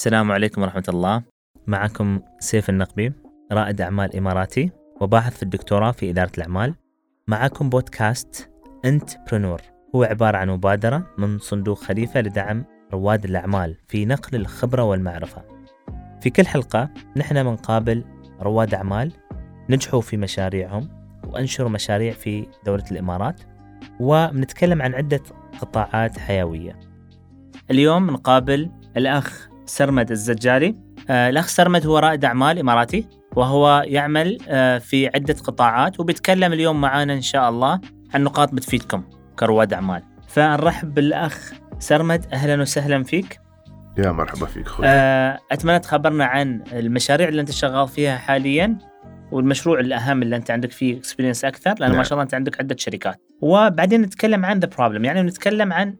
السلام عليكم ورحمة الله. معكم سيف النقبي رائد أعمال إماراتي وباحث في الدكتوراه في إدارة الأعمال. معكم بودكاست أنت برنور هو عبارة عن مبادرة من صندوق خليفة لدعم رواد الأعمال في نقل الخبرة والمعرفة. في كل حلقة نحن بنقابل رواد أعمال نجحوا في مشاريعهم وأنشروا مشاريع في دولة الإمارات وبنتكلم عن عدة قطاعات حيوية. اليوم نقابل الأخ سرمد الزدجالي آه، الأخ سرمد هو رائد أعمال إماراتي وهو يعمل آه، في عدة قطاعات وبيتكلم اليوم معنا إن شاء الله عن نقاط بتفيدكم كرواد أعمال. فنرحب بالأخ سرمد. أهلا وسهلا فيك. يا مرحبا فيك أخوي. آه، أتمنى تخبرنا عن المشاريع اللي أنت شغال فيها حاليا والمشروع الأهم اللي أنت عندك فيه experience أكثر لأن ما نعم. شاء الله أنت عندك عدة شركات. وبعدين نتكلم عن the problem يعني نتكلم عن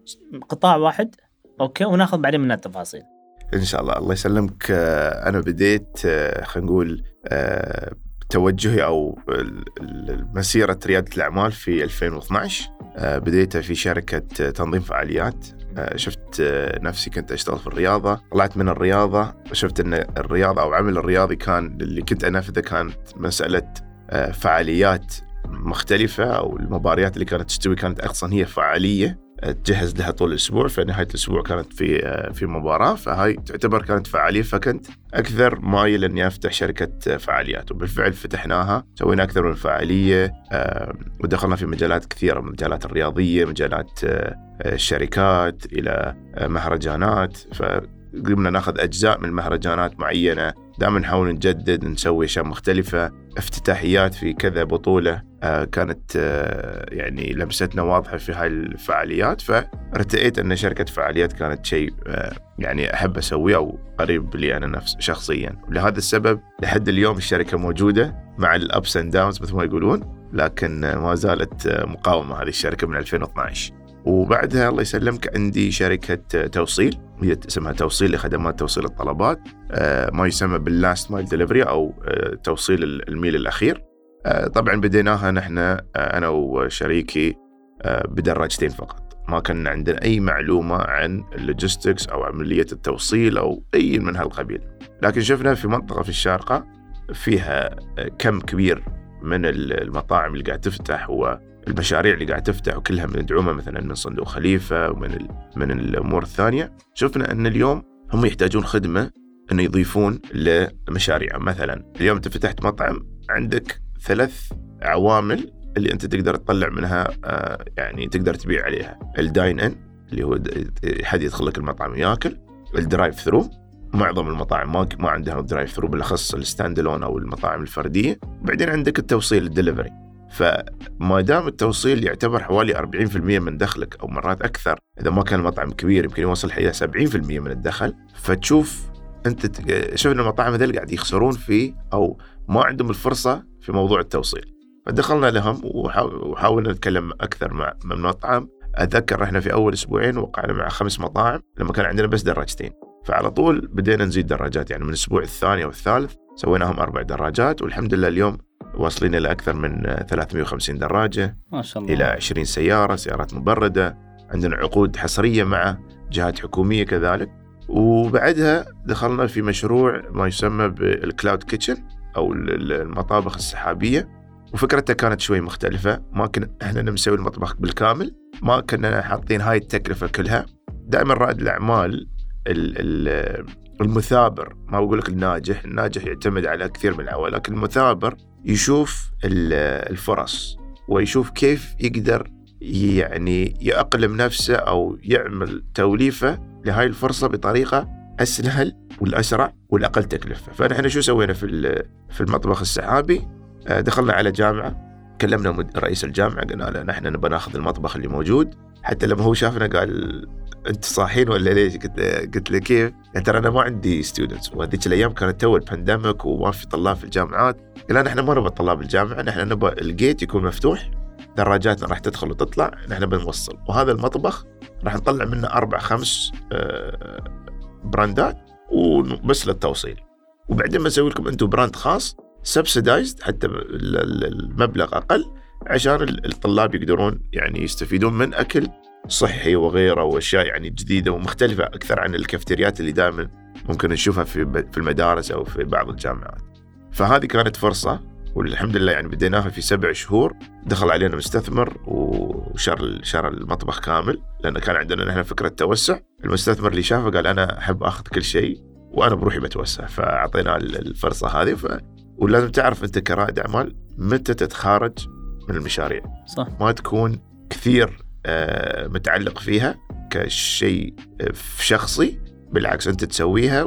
قطاع واحد أوكي؟ وناخذ بعدين منها التفاصيل. إن شاء الله. الله يسلمك. آه، أنا بديت آه، خلينا نقول آه، توجهي أو مسيرة ريادة الأعمال في 2012 آه، بديتها في شركة تنظيم فعاليات. شفت نفسي كنت أشتغل في الرياضة. طلعت من الرياضة شفت إن الرياضة أو العمل الرياضي كان اللي كنت أنفذه كانت مسألة فعاليات مختلفة أو المباريات اللي كانت تستوي كانت أصلا هي فعالية. تجهز لها طول الأسبوع في نهاية الأسبوع كانت في آه، في مباراة فهاي تعتبر كانت فعالية فكنت أكثر مايل إني أفتح شركة آه، فعاليات. وبالفعل فتحناها سوينا أكثر من فعالية آه، ودخلنا في مجالات الرياضية مجالات آه، آه، الشركات آه، مهرجانات. فقمنا ناخذ أجزاء من مهرجانات معينة. دائما نحاول نجدد نسوي أشياء مختلفة افتتاحيات في كذا بطولة. آه، كانت آه، يعني لمستنا واضحة في هاي الفعاليات فارتئيت أن شركة فعاليات كانت شيء آه، يعني أحب أسويه أو قريب لي أنا نفس شخصيا. ولهذا السبب لحد اليوم الشركة موجودة مع ال ups and downs مثل ما يقولون لكن آه، ما زالت آه، مقاومة هذه الشركة من 2012 وبعدها الله يسلمك عندي شركة آه، توصيل. هي اسمها توصيل لخدمات توصيل الطلبات آه، ما يسمى بال last mile delivery أو آه، توصيل الميل الأخير. آه، طبعا بديناها نحن آه، أنا وشريكي آه، بدراجتين فقط. ما كان عندنا أي معلومة عن اللوجيستكس أو عملية التوصيل أو أي من هالقبيل. لكن شفنا في منطقة في الشارقة فيها آه، كم كبير من المطاعم اللي قاعد تفتح والمشاريع اللي قاعد تفتح وكلها مدعومة مثلا من صندوق خليفة ومن من الأمور الثانية. شفنا أن اليوم هم يحتاجون خدمة إنه يضيفون لمشاريع. مثلا اليوم أنت فتحت مطعم عندك ثلاث عوامل اللي أنت تقدر تطلع منها آه، يعني تقدر تبيع عليها. ال dine in اللي هو حد يدخل لك المطعم وياكل. ال drive-through. معظم المطاعم ما ما عندها drive-through بالأخص ال stand alone أو المطاعم الفردية. بعدين عندك التوصيل الدليفري. فما دام التوصيل يعتبر حوالي 40% من دخلك أو مرات أكثر إذا ما كان المطعم كبير يمكن يوصل إلى 70% من الدخل. فتشوف أنت شفنا المطاعم هذول قاعد يخسرون في أو ما عندهم الفرصة في موضوع التوصيل. فدخلنا لهم وحا- وحاولنا نتكلم أكثر مع من مطعم أتذكر إحنا في أول أسبوعين وقعنا مع خمس مطاعم لما كان عندنا بس دراجتين. فعلى طول بدينا نزيد دراجات يعني من الأسبوع الثاني أو الثالث سويناهم أربع دراجات والحمد لله اليوم واصلين إلى أكثر من 350 دراجه ما شاء الله. إلى 20 سيارة سيارات مبردة عندنا عقود حصرية مع جهات حكومية كذلك. وبعدها دخلنا في مشروع ما يسمى بال cloud kitchen أو ال- ال- المطابخ السحابية. وفكرتها كانت شوي مختلفة. ما كنا إحنا نسوي المطبخ بالكامل. ما كنا حاطين هاي التكلفة كلها. دائما رائد الأعمال ال- ال- المثابر. ما بقول لك الناجح. الناجح يعتمد على كثير من العوامل لكن المثابر يشوف ال- الفرص. ويشوف كيف يقدر يعني يأقلم نفسه أو يعمل توليفة لهاي الفرصة بطريقة أسهل والأسرع والأقل تكلفة. فنحن شو سوينا في في المطبخ السحابي؟ آه، دخلنا على جامعة كلمنا رئيس الجامعة قلنا له نحن نبغى ناخذ المطبخ اللي موجود. حتى لما هو شافنا قال أنت صاحين ولا ليش؟ قلت قلت له كيف؟ ترى أنا ما عندي students وهذيك الأيام كانت تو ال pandemic وما في طلاب في الجامعات. قال نحن ما نبغى طلاب الجامعة نحن نبغى ال gate يكون مفتوح دراجاتنا راح تدخل وتطلع نحن بنوصل. وهذا المطبخ راح نطلع منه أربع خمس آه، brandات وبس للتوصيل. وبعدين بنسوي لكم أنتم brand خاص subsidized حتى ال- ال- المبلغ أقل عشان ال- الطلاب يقدرون يعني يستفيدون من أكل صحي وغيره وأشياء يعني جديدة ومختلفة أكثر عن الكافتريات اللي دائما ممكن نشوفها في في المدارس أو في بعض الجامعات. فهذه كانت فرصة والحمد لله يعني بديناها في سبع شهور دخل علينا مستثمر وشر شر المطبخ كامل لأن كان عندنا نحن فكرة توسع المستثمر اللي شافه قال أنا أحب أخذ كل شيء وأنا بروحي بتوسع فاعطيناه الفرصة هذه. ف... ولازم تعرف أنت كرائد أعمال متى تتخارج من المشاريع. صح. ما تكون كثير آه، متعلق فيها كشيء آه، شخصي بالعكس أنت تسويها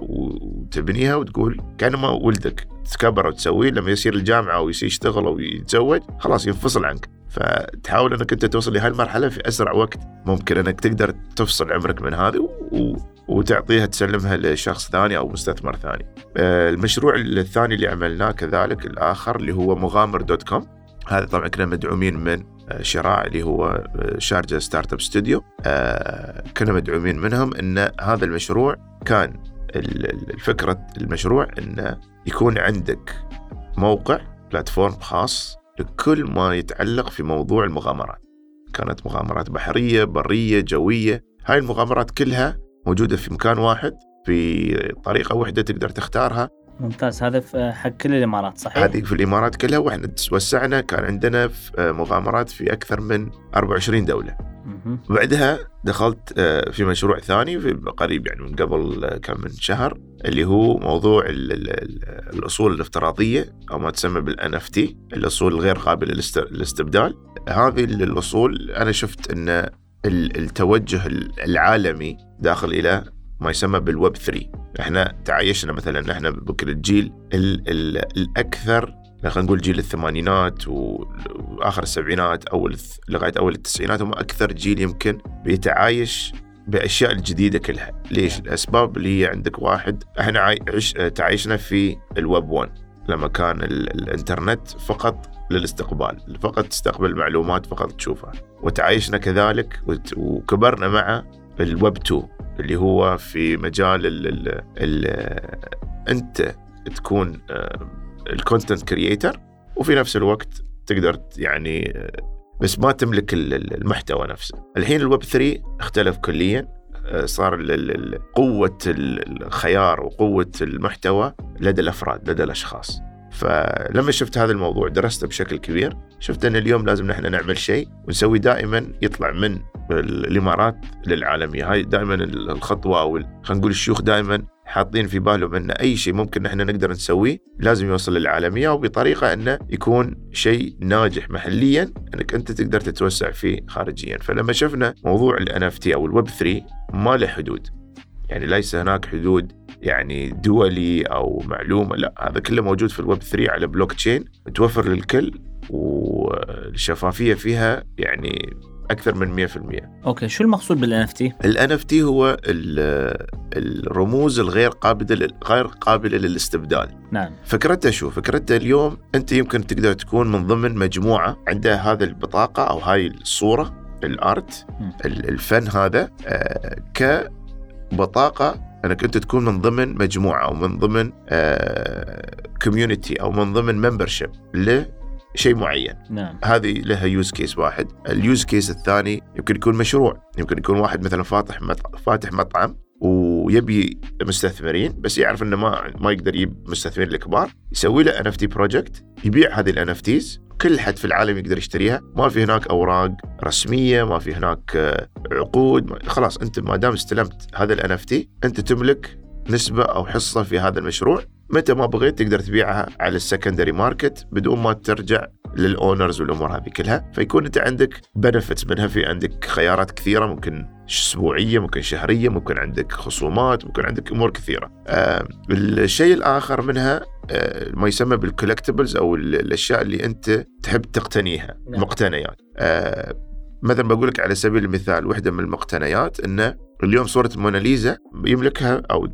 وتبنيها وتقول كانما ولدك تكبر وتسويه لما يصير الجامعة أو يصير يشتغل أو يتزوج خلاص ينفصل عنك. فتحاول إنك أنت توصل لهذه المرحله في أسرع وقت. ممكن إنك تقدر تفصل عمرك من هذه و... وتعطيها تسلمها لشخص ثاني أو مستثمر ثاني. آه، المشروع الثاني اللي عملناه كذلك الآخر اللي هو مغامر دوت كوم. هذا طبعا كنا مدعومين من آه، شراع اللي هو آه، شارجة start up studio. كنا مدعومين منهم إن هذا المشروع كان الفكرة المشروع انه يكون عندك موقع platform خاص لكل ما يتعلق في موضوع المغامرات. كانت مغامرات بحرية برية جوية. هاي المغامرات كلها موجودة في مكان واحد في طريقة واحدة تقدر تختارها. ممتاز هذا حق كل الإمارات صحيح؟ هذه في الإمارات كلها وإحنا توسعنا كان عندنا في آه، مغامرات في أكثر من 24 دولة. بعدها دخلت آه، في مشروع ثاني في قريب يعني من قبل آه، كم من شهر اللي هو موضوع الأصول الافتراضية أو ما تسمى بال NFT الأصول الغير قابلة للاستبدال. هذه الأصول أنا شفت إن التوجه العالمي داخل إلى ما يسمى بالويب 3 إحنا تعايشنا مثلا إحنا بكل الجيل ال ال الأكثر خلينا نقول جيل الثمانينات وآخر السبعينات أو لغاية أول التسعينات هم أكثر جيل يمكن بيتعايش بأشياء الجديدة كلها، ليش؟ الأسباب اللي هي عندك واحد. إحنا عايش تعايشنا في الويب 1 لما كان الإنترنت فقط للاستقبال، فقط تستقبل معلومات فقط تشوفها، وتعايشنا كذلك وكبرنا مع الويب 2 اللي هو في مجال ال ال انت تكون ال content creator وفي نفس الوقت تقدر يعني بس ما تملك المحتوى نفسه. الحين الويب 3 اختلف كليا صار قوة الخيار وقوة المحتوى لدى الأفراد لدى الأشخاص. فلما شفت هذا الموضوع درسته بشكل كبير شفت أن اليوم لازم نحن نعمل شيء ونسوي دائما يطلع من الإمارات للعالمية. هاي دائما الخطوة أو خلينا نقول الشيوخ دائما حاطين في بالهم إن أي شيء ممكن نحن نقدر نسويه لازم يوصل للعالمية وبطريقة إنه يكون شيء ناجح محليا إنك أنت تقدر تتوسع فيه خارجيا. فلما شفنا موضوع ال NFT أو الويب 3 ما له حدود. يعني ليس هناك حدود يعني دولي أو معلومة لا هذا كله موجود في الويب 3 على بلوك تشين متوفر للكل والشفافية فيها يعني أكثر من 100% okay شو المقصود بال NFT؟ الان إف تي هو الرموز الغير قابلة غير قابلة للاستبدال. نعم. فكرته شو؟ فكرته اليوم أنت يمكن تقدر تكون من ضمن مجموعة عندها هذه البطاقة أو هاي الصورة ال art الفن هذا آه، كبطاقة أنك أنت تكون من ضمن مجموعة أو من ضمن community آه، أو من ضمن membership لشيء معين. نعم. هذه لها use case واحد. ال use case الثاني يمكن يكون مشروع. يمكن يكون واحد مثلا فاتح مط... فاتح مطعم ويبي مستثمرين بس يعرف إنه ما ما يقدر يجيب مستثمرين الكبار يسوي له NFT project يبيع هذه ال NFTs كل حد في العالم يقدر يشتريها. ما في هناك أوراق رسمية ما في هناك آه، عقود خلاص أنت ما دام استلمت هذا ال NFT أنت تملك نسبة أو حصة في هذا المشروع. متى ما بغيت تقدر تبيعها على ال secondary market بدون ما ترجع لل owners والأمور هذه كلها. فيكون أنت عندك benefits منها. في عندك خيارات كثيرة ممكن أسبوعية ممكن شهرية ممكن عندك خصومات ممكن عندك أمور كثيرة. آه الشيء الآخر منها آه ما يسمى بال collectibles أو الأشياء اللي أنت تحب تقتنيها نعم. مقتنيات. آه مثلا بقول لك على سبيل المثال واحدة من المقتنيات انه اليوم صورة موناليزا يملكها أو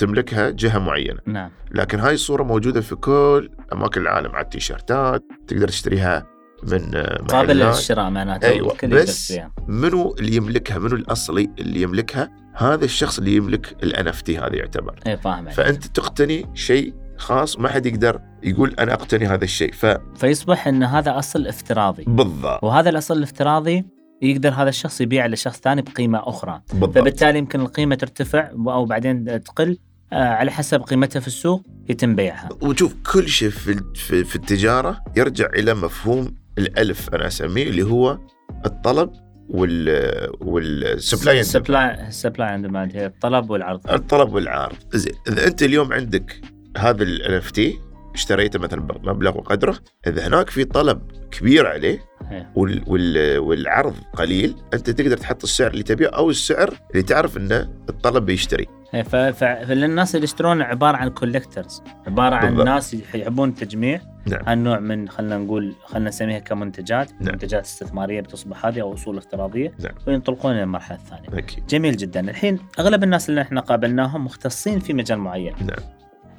تملكها جهة معينة. نعم. لكن هاي الصورة موجودة في كل أماكن العالم على التيشيرتات تقدر تشتريها من قابل للشراء معناته أيوه بس منو اللي يملكها؟ منو الأصلي اللي يملكها؟ هذا الشخص اللي يملك ال NFT هذا يعتبر. اي فاهم فأنت تقتني شيء خاص ما حد يقدر يقول أنا أقتني هذا الشيء ف فيصبح إن هذا أصل افتراضي. بالضبط. وهذا الأصل الافتراضي يقدر هذا الشخص يبيع لشخص ثاني بقيمة أخرى. بالضبط. فبالتالي يمكن القيمة ترتفع أو بعدين تقل. على حسب قيمتها في السوق يتم بيعها. وشوف كل شيء في, في, في التجارة يرجع إلى مفهوم الألف أنا أسميه اللي هو الطلب وال وال supply ال supply ال supply and demand هي الطلب والعرض. الطلب والعرض. زين إذا أنت اليوم عندك هذا ال NFT اشتريته مثلا بمبلغ وقدره إذا هناك في طلب كبير عليه إيه. وال وال والعرض قليل أنت تقدر تحط السعر اللي تبيه أو السعر اللي تعرف إنه الطلب بيشتري إيه، فالناس اللي يشترون عبارة عن كولكترز عبارة عن بالضبط. ناس يحبون التجميع نعم. هالنوع من خلينا نقول خلينا نسميها كمنتجات نعم. منتجات استثمارية بتصبح هذه أو أصول افتراضية نعم. وينطلقون إلى المرحله الثانية أكيد جميل جدا الحين أغلب الناس اللي إحنا قابلناهم مختصين في مجال معين نعم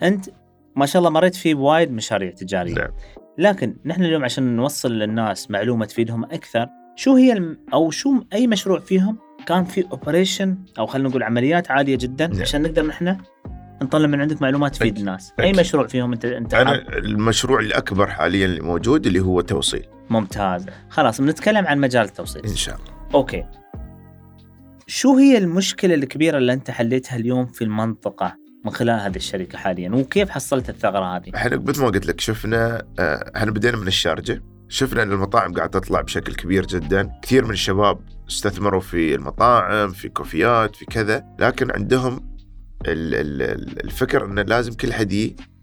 أنت ما شاء الله مريت في وايد مشاريع تجارية. نعم. لكن نحن اليوم عشان نوصل للناس معلومة تفيدهم أكثر شو هي الم... أو شو أي مشروع فيهم كان في operation أو خلينا نقول عمليات عالية جدا نعم. عشان نقدر نحن نطلع من عندك معلومات تفيد أكيد. الناس أي أكيد. مشروع فيهم انت أنت أنا حاب- المشروع الأكبر حاليا اللي موجود اللي هو توصيل. ممتاز. خلاص بنتكلم عن مجال التوصيل. إن شاء الله. okay. شو هي المشكلة الكبيرة اللي أنت حليتها اليوم في المنطقة؟ من خلال هذه الشركة حاليا؟ وكيف حصلت الثغرة هذه؟ إحنا مثل ما قلت لك شفنا آه، إحنا بدينا من الشارجة. شفنا إن المطاعم قاعدة تطلع بشكل كبير جدا. كثير من الشباب استثمروا في المطاعم في كوفيات في كذا. لكن عندهم ال- ال- ال- الفكر ان لازم كل حد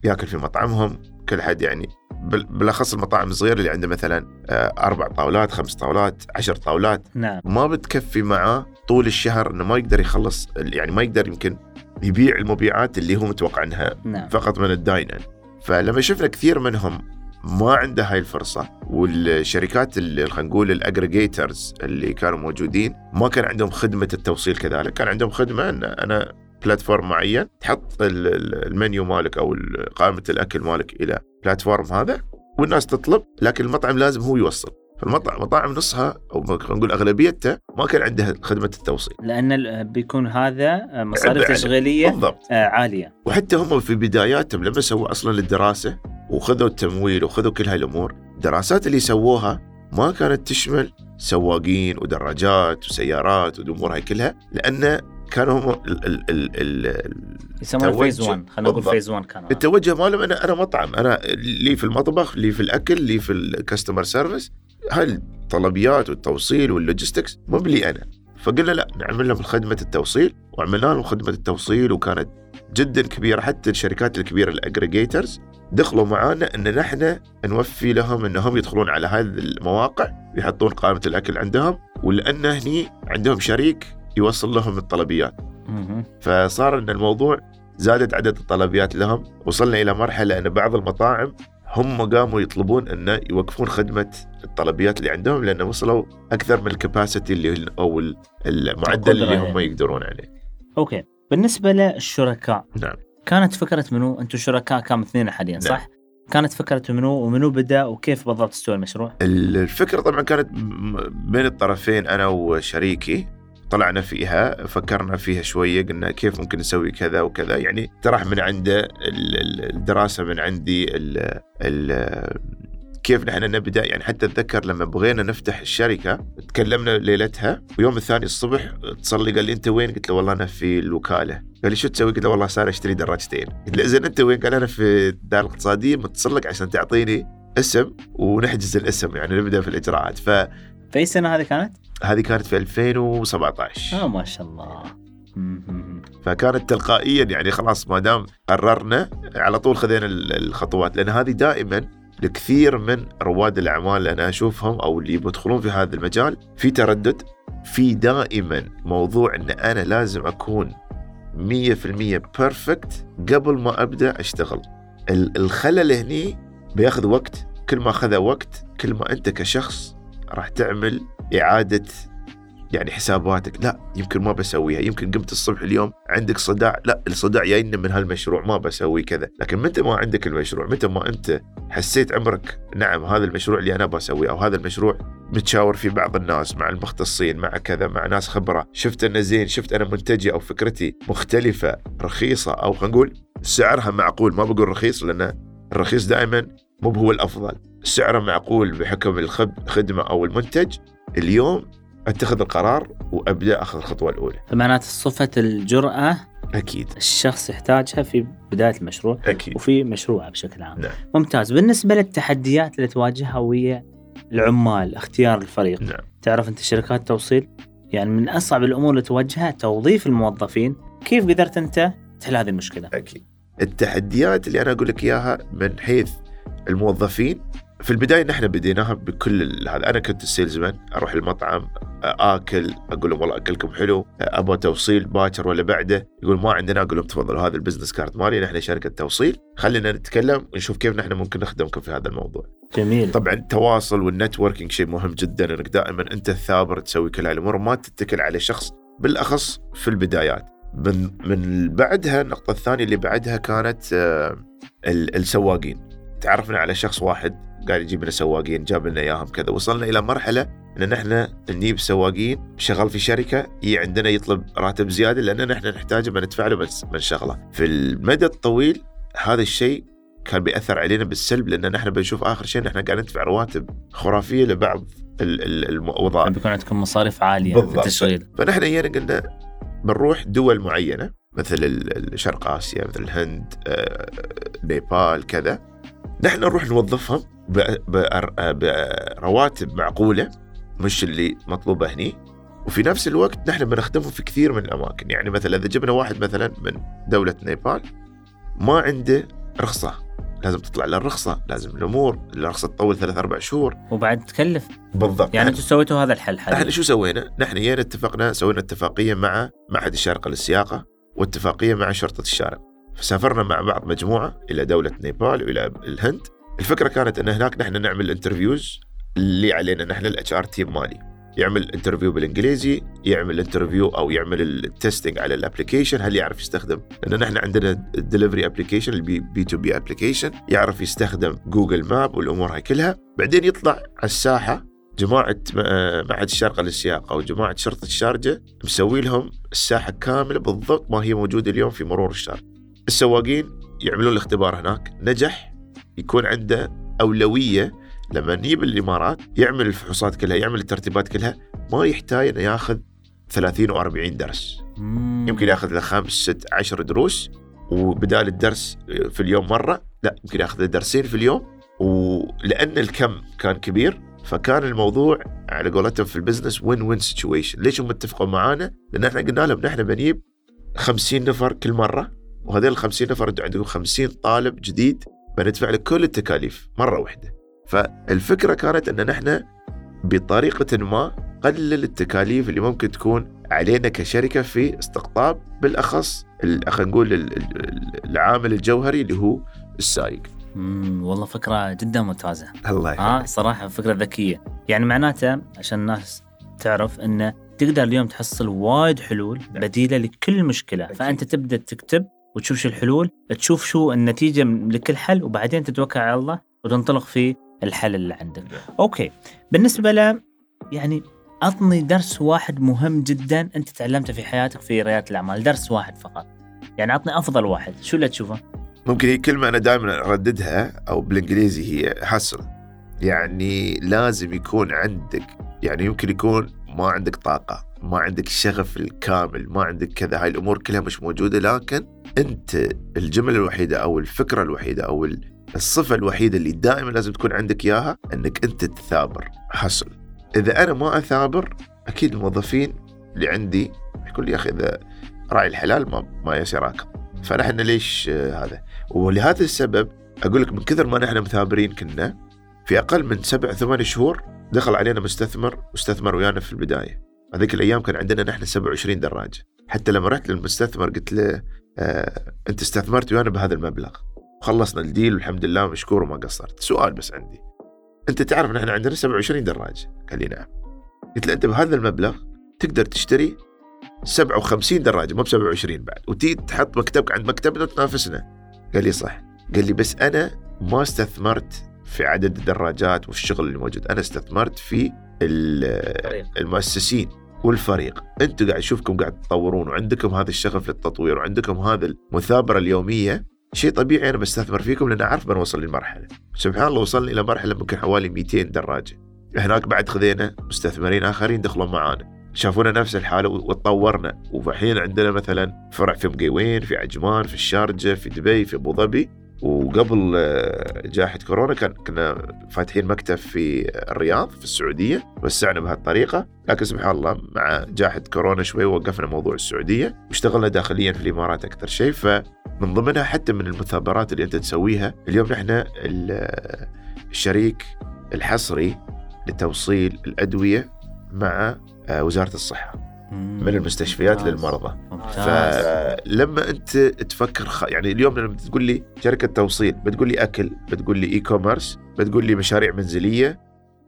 ياكل في مطعمهم. كل حد يعني بال- بالأخص المطاعم الصغيرة اللي عنده مثلا آه، أربع طاولات خمس طاولات عشر طاولات. نعم. ما بتكفي معاه طول الشهر إنه ما يقدر يخلص يعني ما يقدر يمكن يبيع المبيعات اللي هو متوقع انها نعم. فقط من ال dine-in فلما شفنا كثير منهم ما عنده هاي الفرصة والشركات اللي خلينا نقول ال aggregators اللي كانوا موجودين ما كان عندهم خدمة التوصيل كذلك. كان عندهم خدمة إن أنا platform معين تحط ال- ال- المنيو مالك أو ال- قائمة الأكل مالك إلى platform هذا والناس تطلب لكن المطعم لازم هو يوصل. فالمطعم مطاعم نصها أو نقول أغلبيتها ما كان عندها خدمة التوصيل لأن بيكون هذا مصاريف تشغيلية بالضبط آه، عالية وحتى هم في بداياتهم لما سووا أصلا الدراسة وخذوا التمويل وخذوا كل هاي الأمور الدراسات اللي سووها ما كانت تشمل سواقين ودراجات وسيارات والأمور هاي كلها لأن كانوا هم ال ال ال ال يسمونه. phase 1 خلينا نقول. phase 1 كان هذا. التوجه مالهم أنا أنا مطعم أنا لي في المطبخ لي في الأكل لي في ال customer service هاي الطلبيات والتوصيل وال logistics؟ مو بلي أنا. فقلنا لا نعمل لهم خدمة التوصيل. وعملنا لهم خدمة التوصيل وكانت جدا كبيرة حتى الشركات الكبيرة ال aggregators دخلوا معانا إن نحن نوفي لهم إنهم يدخلون على هذه المواقع ويحطون قائمة الأكل عندهم ولأن هني عندهم شريك يوصل لهم الطلبيات. فصار إن الموضوع زادت عدد الطلبيات لهم وصلنا إلى مرحلة إن بعض المطاعم هم قاموا يطلبون انه يوقفون خدمة الطلبيات اللي عندهم لأنه وصلوا أكثر من الكباسيتي اللي أو ال- المعدل اللي هم يعني. يقدرون عليه. أوكي بالنسبة للشركاء نعم. كانت فكرة منو أنتم شركاء كام اثنين حاليا صح؟ نعم. كانت فكرة منو ومنو بدأ وكيف بالضبط استوى المشروع؟ الفكرة طبعا كانت بين الطرفين أنا وشريكي طلعنا فيها فكرنا فيها شوية قلنا كيف ممكن نسوي كذا وكذا يعني طرح من عنده ال- ال- الدراسة من عندي ال ال كيف نحن نبدأ يعني حتى أتذكر لما بغينا نفتح الشركة تكلمنا ليلتها ويوم الثاني الصبح اتصل لي قال لي أنت وين؟ قلت له والله أنا في الوكالة قال لي شو تسوي؟ قلت له والله صار أشتري دراجتين قلت له زين أنت وين؟ قال أنا في الدار الاقتصادية متصل لك عشان تعطيني اسم ونحجز الاسم يعني نبدأ في الإجراءات فهذه في أي سنة هذه كانت؟ كانت في 2017 آه ما شاء الله. فكانت تلقائيا يعني خلاص ما دام قررنا على طول خذينا ال- الخطوات لأن هذه دائما لكثير من رواد الأعمال اللي أنا أشوفهم أو اللي يدخلون في هذا المجال في تردد في دائما موضوع إن أنا لازم أكون 100% بيرفكت قبل ما أبدأ أشتغل ال- الخلل هني بياخذ وقت كل ما أخذ وقت كل ما أنت كشخص راح تعمل إعادة يعني حساباتك. لا يمكن ما بسويها. يمكن قمت الصبح اليوم عندك صداع. لا الصداع جاينا من هالمشروع. ما بسوي كذا. لكن متى ما عندك المشروع متى ما أنت حسيت عمرك نعم هذا المشروع اللي أنا بسويه أو هذا المشروع متشاور فيه بعض الناس مع المختصين مع كذا مع ناس خبرة. شفت أنه زين شفت أنا منتجي أو فكرتي مختلفة رخيصة أو خلينا نقول سعرها معقول. ما بقول رخيص لأن الرخيص دائما مو هو الأفضل. سعره معقول بحكم الخدمة أو المنتج. اليوم أتخذ القرار وأبدأ أخذ الخطوة الأولى. فمعناته صفة الجرأة أكيد. الشخص يحتاجها في بداية المشروع أكيد. وفي مشروعه بشكل عام. نعم. ممتاز، بالنسبة للتحديات اللي تواجهها ويا العمال، اختيار الفريق، نعم. تعرف أنت شركات توصيل؟ يعني من أصعب الأمور اللي تواجهها توظيف الموظفين، كيف قدرت أنت تحل هذه المشكلة؟ أكيد. التحديات اللي أنا أقول لك إياها من حيث الموظفين. في البداية نحن بديناها بكل هذا أنا كنت ال salesman أروح المطعم آكل أقول لهم والله أكلكم حلو أبغى توصيل باكر ولا بعده. يقول ما عندنا أقول لهم تفضلوا هذا ال business card مالي نحن شركة توصيل. خلينا نتكلم ونشوف كيف نحن ممكن نخدمكم في هذا الموضوع. جميل. طبعا التواصل والنتوركينج شيء مهم جدا إنك دائما أنت الثابر تسوي كل هالامور ما تتكل على شخص بالأخص في البدايات. من من بعدها النقطة الثانية اللي بعدها كانت آه، ال- السواقين. تعرفنا على شخص واحد قاعد يجيب لنا سواقين جاب لنا إياهم كذا. وصلنا إلى مرحلة إن نحن نجيب سواقين شغال في شركة يجي عندنا يطلب راتب زيادة لأن نحن نحتاجه بندفع له بس بنشغله في المدى الطويل هذا الشيء كان بيأثر علينا بالسلب لأن نحن بنشوف آخر شيء نحن قاعد ندفع رواتب خرافية لبعض ال- ال- الوظائف بيكون عندكم مصاريف عالية في بالضبط. التشغيل فنحن جينا قلنا بنروح دول معينة مثل شرق آسيا مثل الهند آه، نيبال كذا. نحن نروح نوظفهم برواتب معقولة مش اللي مطلوبة هني. وفي نفس الوقت نحن بنخدمهم في كثير من الأماكن. يعني مثلا إذا جبنا واحد مثلا من دولة نيبال ما عنده رخصة. لازم تطلع له الرخصه لازم الأمور الرخصة تطول ثلاث أربع شهور. وبعد تكلف. بالضبط. يعني أنتم سويتوا هذا الحل إحنا حاليا شو سوينا؟ نحن جينا اتفقنا سوينا اتفاقية مع معهد الشارقة للسياقة واتفاقية مع شرطة الشارقة. فسافرنا مع بعض مجموعة إلى دولة نيبال وإلى الهند. الفكرة كانت إن هناك نحن نعمل interviews اللي علينا نحن ال HR team مالي. يعمل interview بالإنجليزي، يعمل interview أو يعمل ال testing على ال application هل يعرف يستخدم؟ لأن نحن عندنا ال delivery application ال B B2B application يعرف يستخدم Google Map والأمور هاي كلها، بعدين يطلع على الساحة جماعة م- معهد الشارقة للسياقة وجماعة شرطة الشارجة مسوي لهم الساحة كاملة بالضبط ما هي موجودة اليوم في مرور الشارقة السواقين يعملون الاختبار هناك. نجح يكون عنده أولوية لما نجيب الإمارات يعمل الفحوصات كلها يعمل الترتيبات كلها ما يحتاج أنه ياخذ 30 و 40 درس. مم. يمكن ياخذ له خمس ست عشر دروس وبدال الدرس في اليوم مرة لا يمكن ياخذ درسين في اليوم. ولأن الكم كان كبير فكان الموضوع على قولتهم في ال business win-win situation ليش هم اتفقوا معانا؟ لأن إحنا قلنا لهم نحن بنجيب 50 نفر كل مرة. وهذول ال 50 نفر أنتم عندكم 50 طالب جديد بندفع لك كل التكاليف مرة واحدة. فالفكرة كانت أن نحن بطريقة ما قلل التكاليف اللي ممكن تكون علينا كشركة في استقطاب بالأخص ال- خلينا نقول ال- ال- العامل الجوهري اللي هو السايق مم. والله فكرة جدا ممتازة. الله آه صراحة فكرة ذكية. يعني معناته عشان الناس تعرف إنه تقدر اليوم تحصل وايد حلول بديلة لكل مشكلة. أكيد. فأنت تبدأ تكتب وتشوف شو الحلول تشوف شو النتيجة من- لكل حل وبعدين تتوكل على الله وتنطلق في الحل اللي عندك. أوكي. بالنسبة له يعني أعطني درس واحد مهم جدا أنت تعلمته في حياتك في ريادة الأعمال درس واحد فقط. يعني عطني أفضل واحد شو اللي تشوفه؟ ممكن هي كلمة أنا دائما أرددها أو بالإنجليزي هي حسل يعني لازم يكون عندك يعني يمكن يكون ما عندك طاقة. ما عندك الشغف الكامل ما عندك كذا هاي الأمور كلها مش موجودة لكن أنت الجملة الوحيدة أو الفكرة الوحيدة أو ال- الصفة الوحيدة اللي دائما لازم تكون عندك إياها أنك أنت تثابر حصل. إذا أنا ما أثابر أكيد الموظفين اللي عندي يقول لي يا أخي إذا راعي الحلال ما ما يسراك فنحن ليش هذا؟ ولهذا السبب أقول لك من كثر ما نحن مثابرين كنا في أقل من سبع ثمان شهور دخل علينا مستثمر واستثمر ويانا في البداية. هذيك الأيام كان عندنا نحن 27 دراجه حتى لما رحت للمستثمر قلت له آه أنت استثمرت ويانا بهذا المبلغ. خلصنا الديل والحمد لله مشكور وما قصرت. سؤال بس عندي. أنت تعرف نحن عندنا 27 دراجه قال لي نعم. قلت له أنت بهذا المبلغ تقدر تشتري 57 دراجه مو ب 27 بعد. وتي تحط مكتبك عند مكتبنا وتنافسنا. قال لي صح. قال لي بس أنا ما استثمرت في عدد الدراجات والشغل اللي موجود. أنا استثمرت في ال- المؤسسين والفريق. أنتم قاعد اشوفكم قاعد تطورون وعندكم هذا الشغف للتطوير وعندكم هذا المثابرة اليومية. شيء طبيعي أنا بستثمر فيكم لأن أعرف بنوصل للمرحلة. سبحان الله وصلنا إلى مرحلة ممكن حوالي 200 دراجة. هناك بعد خذينا مستثمرين آخرين دخلوا معانا. شافونا نفس الحالة وتطورنا. والحين عندنا مثلا فرع في مقيوين في عجمان في الشارجة في دبي في أبو ظبي. وقبل آه، جائحة كورونا كان كنا فاتحين مكتب في الرياض في السعودية وسعنا بهالطريقة. لكن سبحان الله مع جائحة كورونا شوي وقفنا موضوع السعودية واشتغلنا داخليا في الإمارات أكثر شيء. فمن ضمنها حتى من المثابرات اللي أنت تسويها اليوم نحن الشريك الحصري لتوصيل الأدوية مع آه، وزارة الصحة. من المستشفيات. للمرضى. فلما أنت تفكر خ... يعني اليوم لما تقول لي شركة توصيل بتقول لي أكل بتقول لي e-commerce بتقول لي مشاريع منزلية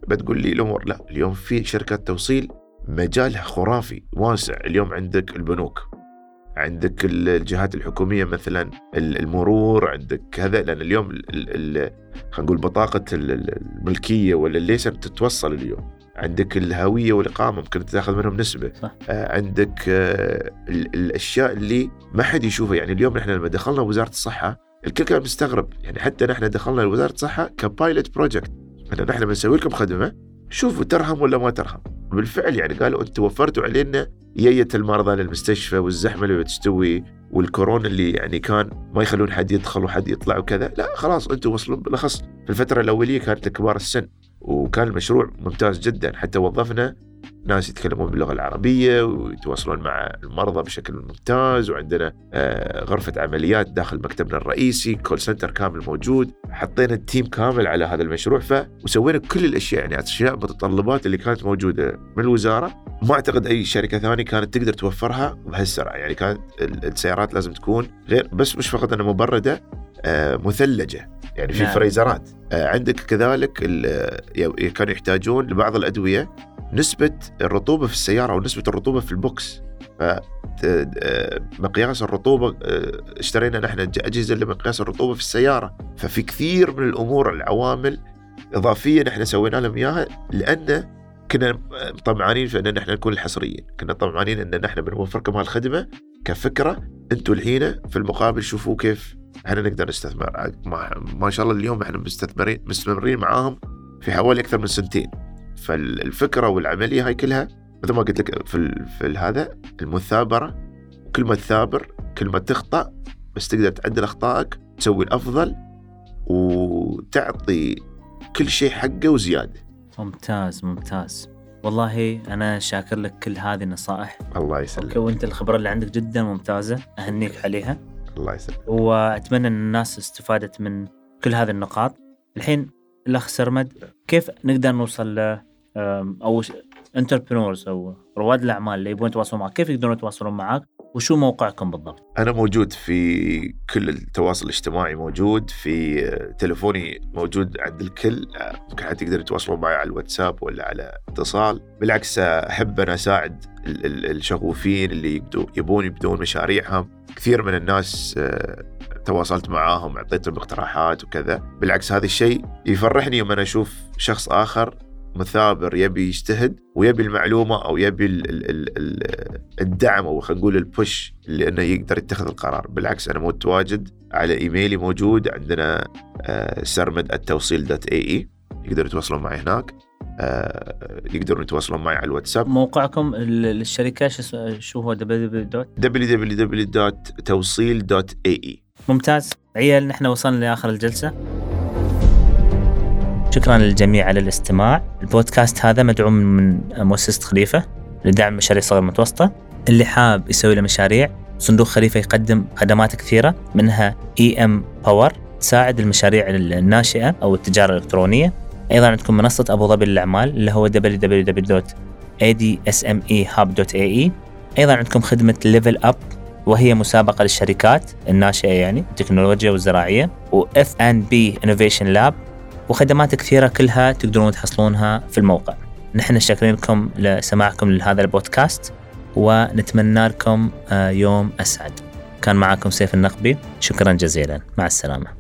بتقول لي الأمور. لا اليوم في شركات توصيل مجالها خرافي واسع. اليوم عندك البنوك عندك الجهات الحكومية مثلا المرور عندك كذا لأن اليوم خلينا نقول بطاقة الملكية ولا ال license تتوصل اليوم. عندك الهوية والإقامة ممكن تاخذ منهم نسبة. صح. آه عندك آه الأشياء اللي ما حد يشوفها. يعني اليوم نحن لما دخلنا وزارة الصحة الكل كان مستغرب. يعني حتى نحن دخلنا لوزارة الصحة ك pilot project ان نحن بنسوي لكم خدمة شوفوا ترهم ولا ما ترهم بالفعل يعني قالوا أنتم وفرتوا علينا يية المرضى للمستشفى والزحمة اللي بتستوي والكورونا اللي يعني كان ما يخلون حد يدخل وحد يطلع وكذا. لا خلاص أنتم وصلوا بالأخص. في الفترة الأولية كانت لكبار السن. وكان المشروع ممتاز جدا. حتى وظفنا ناس يتكلمون باللغة العربية ويتواصلون مع المرضى بشكل ممتاز. وعندنا آه، غرفة عمليات داخل مكتبنا الرئيسي call center كامل موجود. حطينا ال team كامل على هذا المشروع ف وسوينا كل الأشياء. يعني أشياء متطلبات اللي كانت موجودة من الوزارة. ما أعتقد أي شركة ثانية كانت تقدر توفرها بهالسرعة. يعني كانت السيارات لازم تكون غير بس مش فقط إنها مبردة. مثلجة. يعني في نعم. فريزرات. آه، عندك كذلك كانوا يحتاجون لبعض الأدوية نسبة الرطوبة في السيارة أو نسبة الرطوبة في البوكس. آه، مقياس الرطوبة اشترينا نحن أجهزة لمقياس الرطوبة في السيارة. ففي كثير من الأمور العوامل إضافية نحن سوينا لهم إياها لأن كنا طمعانين في أن نحن نكون الحصريين، كنا طمعانين أن نحن بنوفركم هالخدمه كفكرة. أنتم الحين في المقابل شوفوا كيف إحنا نقدر نستثمر. ما, ما شاء الله اليوم إحنا مستثمرين مستمرين معاهم في حوالي أكثر من سنتين. فالفكرة والعملية هاي كلها مثل ما قلت لك في, في هذا المثابرة كل ما تثابر كل ما تخطأ بس تقدر تعدل أخطائك تسوي الأفضل وتعطي كل شيء حقه وزيادة. ممتاز ممتاز. والله أنا شاكر لك كل هذه النصائح. الله يسلمك. وأنت الخبرة اللي عندك جدا ممتازة أهنيك عليها. الله يسلمك. وأتمنى أن الناس استفادت من كل هذه النقاط. الحين الأخ سرمد كيف نقدر نوصل ل أو انتربرنورز أو رواد الأعمال اللي يبغون يتواصلون معك؟ كيف يقدرون يتواصلون معك؟ وشو موقعكم بالضبط؟ أنا موجود في كل التواصل الاجتماعي موجود في تلفوني موجود عند الكل. ممكن حتى يقدر يتواصلون معي على الواتساب ولا على اتصال. بالعكس أحب أنا أساعد الشغوفين اللي يبون يبدون مشاريعهم. كثير من الناس آه، تواصلت معاهم اعطيتهم اقتراحات وكذا. بالعكس هذا الشيء يفرحني يوم أنا أشوف شخص آخر مثابر يبي يجتهد ويبي المعلومة أو يبي الدعم أو خلينا نقول البوش اللي انه يقدر يتخذ القرار. بالعكس أنا متواجد على إيميلي موجود عندنا آه، سرمد التوصيل دوت اي اي يقدروا يتواصلون معي هناك. يقدرون يتواصلون معي على الواتساب. موقعكم للشركه شو هو؟ www.توصيل.ae ممتاز. عيال نحن وصلنا لآخر الجلسة. شكرا للجميع على الاستماع. البودكاست هذا مدعوم من مؤسسة خليفة لدعم مشاريع صغيرة المتوسطة اللي حاب يسوي له مشاريع صندوق خليفة يقدم خدمات كثيرة منها Empower تساعد المشاريع الناشئة أو التجارة الإلكترونية. أيضا عندكم منصة أبو ظبي للأعمال اللي هو www.adsmehub.ae أيضا عندكم خدمة level up وهي مسابقة للشركات الناشئة يعني التكنولوجيا والزراعية و F&B Innovation Lab وخدمات كثيرة كلها تقدرون تحصلونها في الموقع. نحن شاكرين لكم لسماعكم لهذا البودكاست ونتمنى لكم آه، يوم أسعد. كان معكم سيف النقبي. شكرا جزيلا. مع السلامة.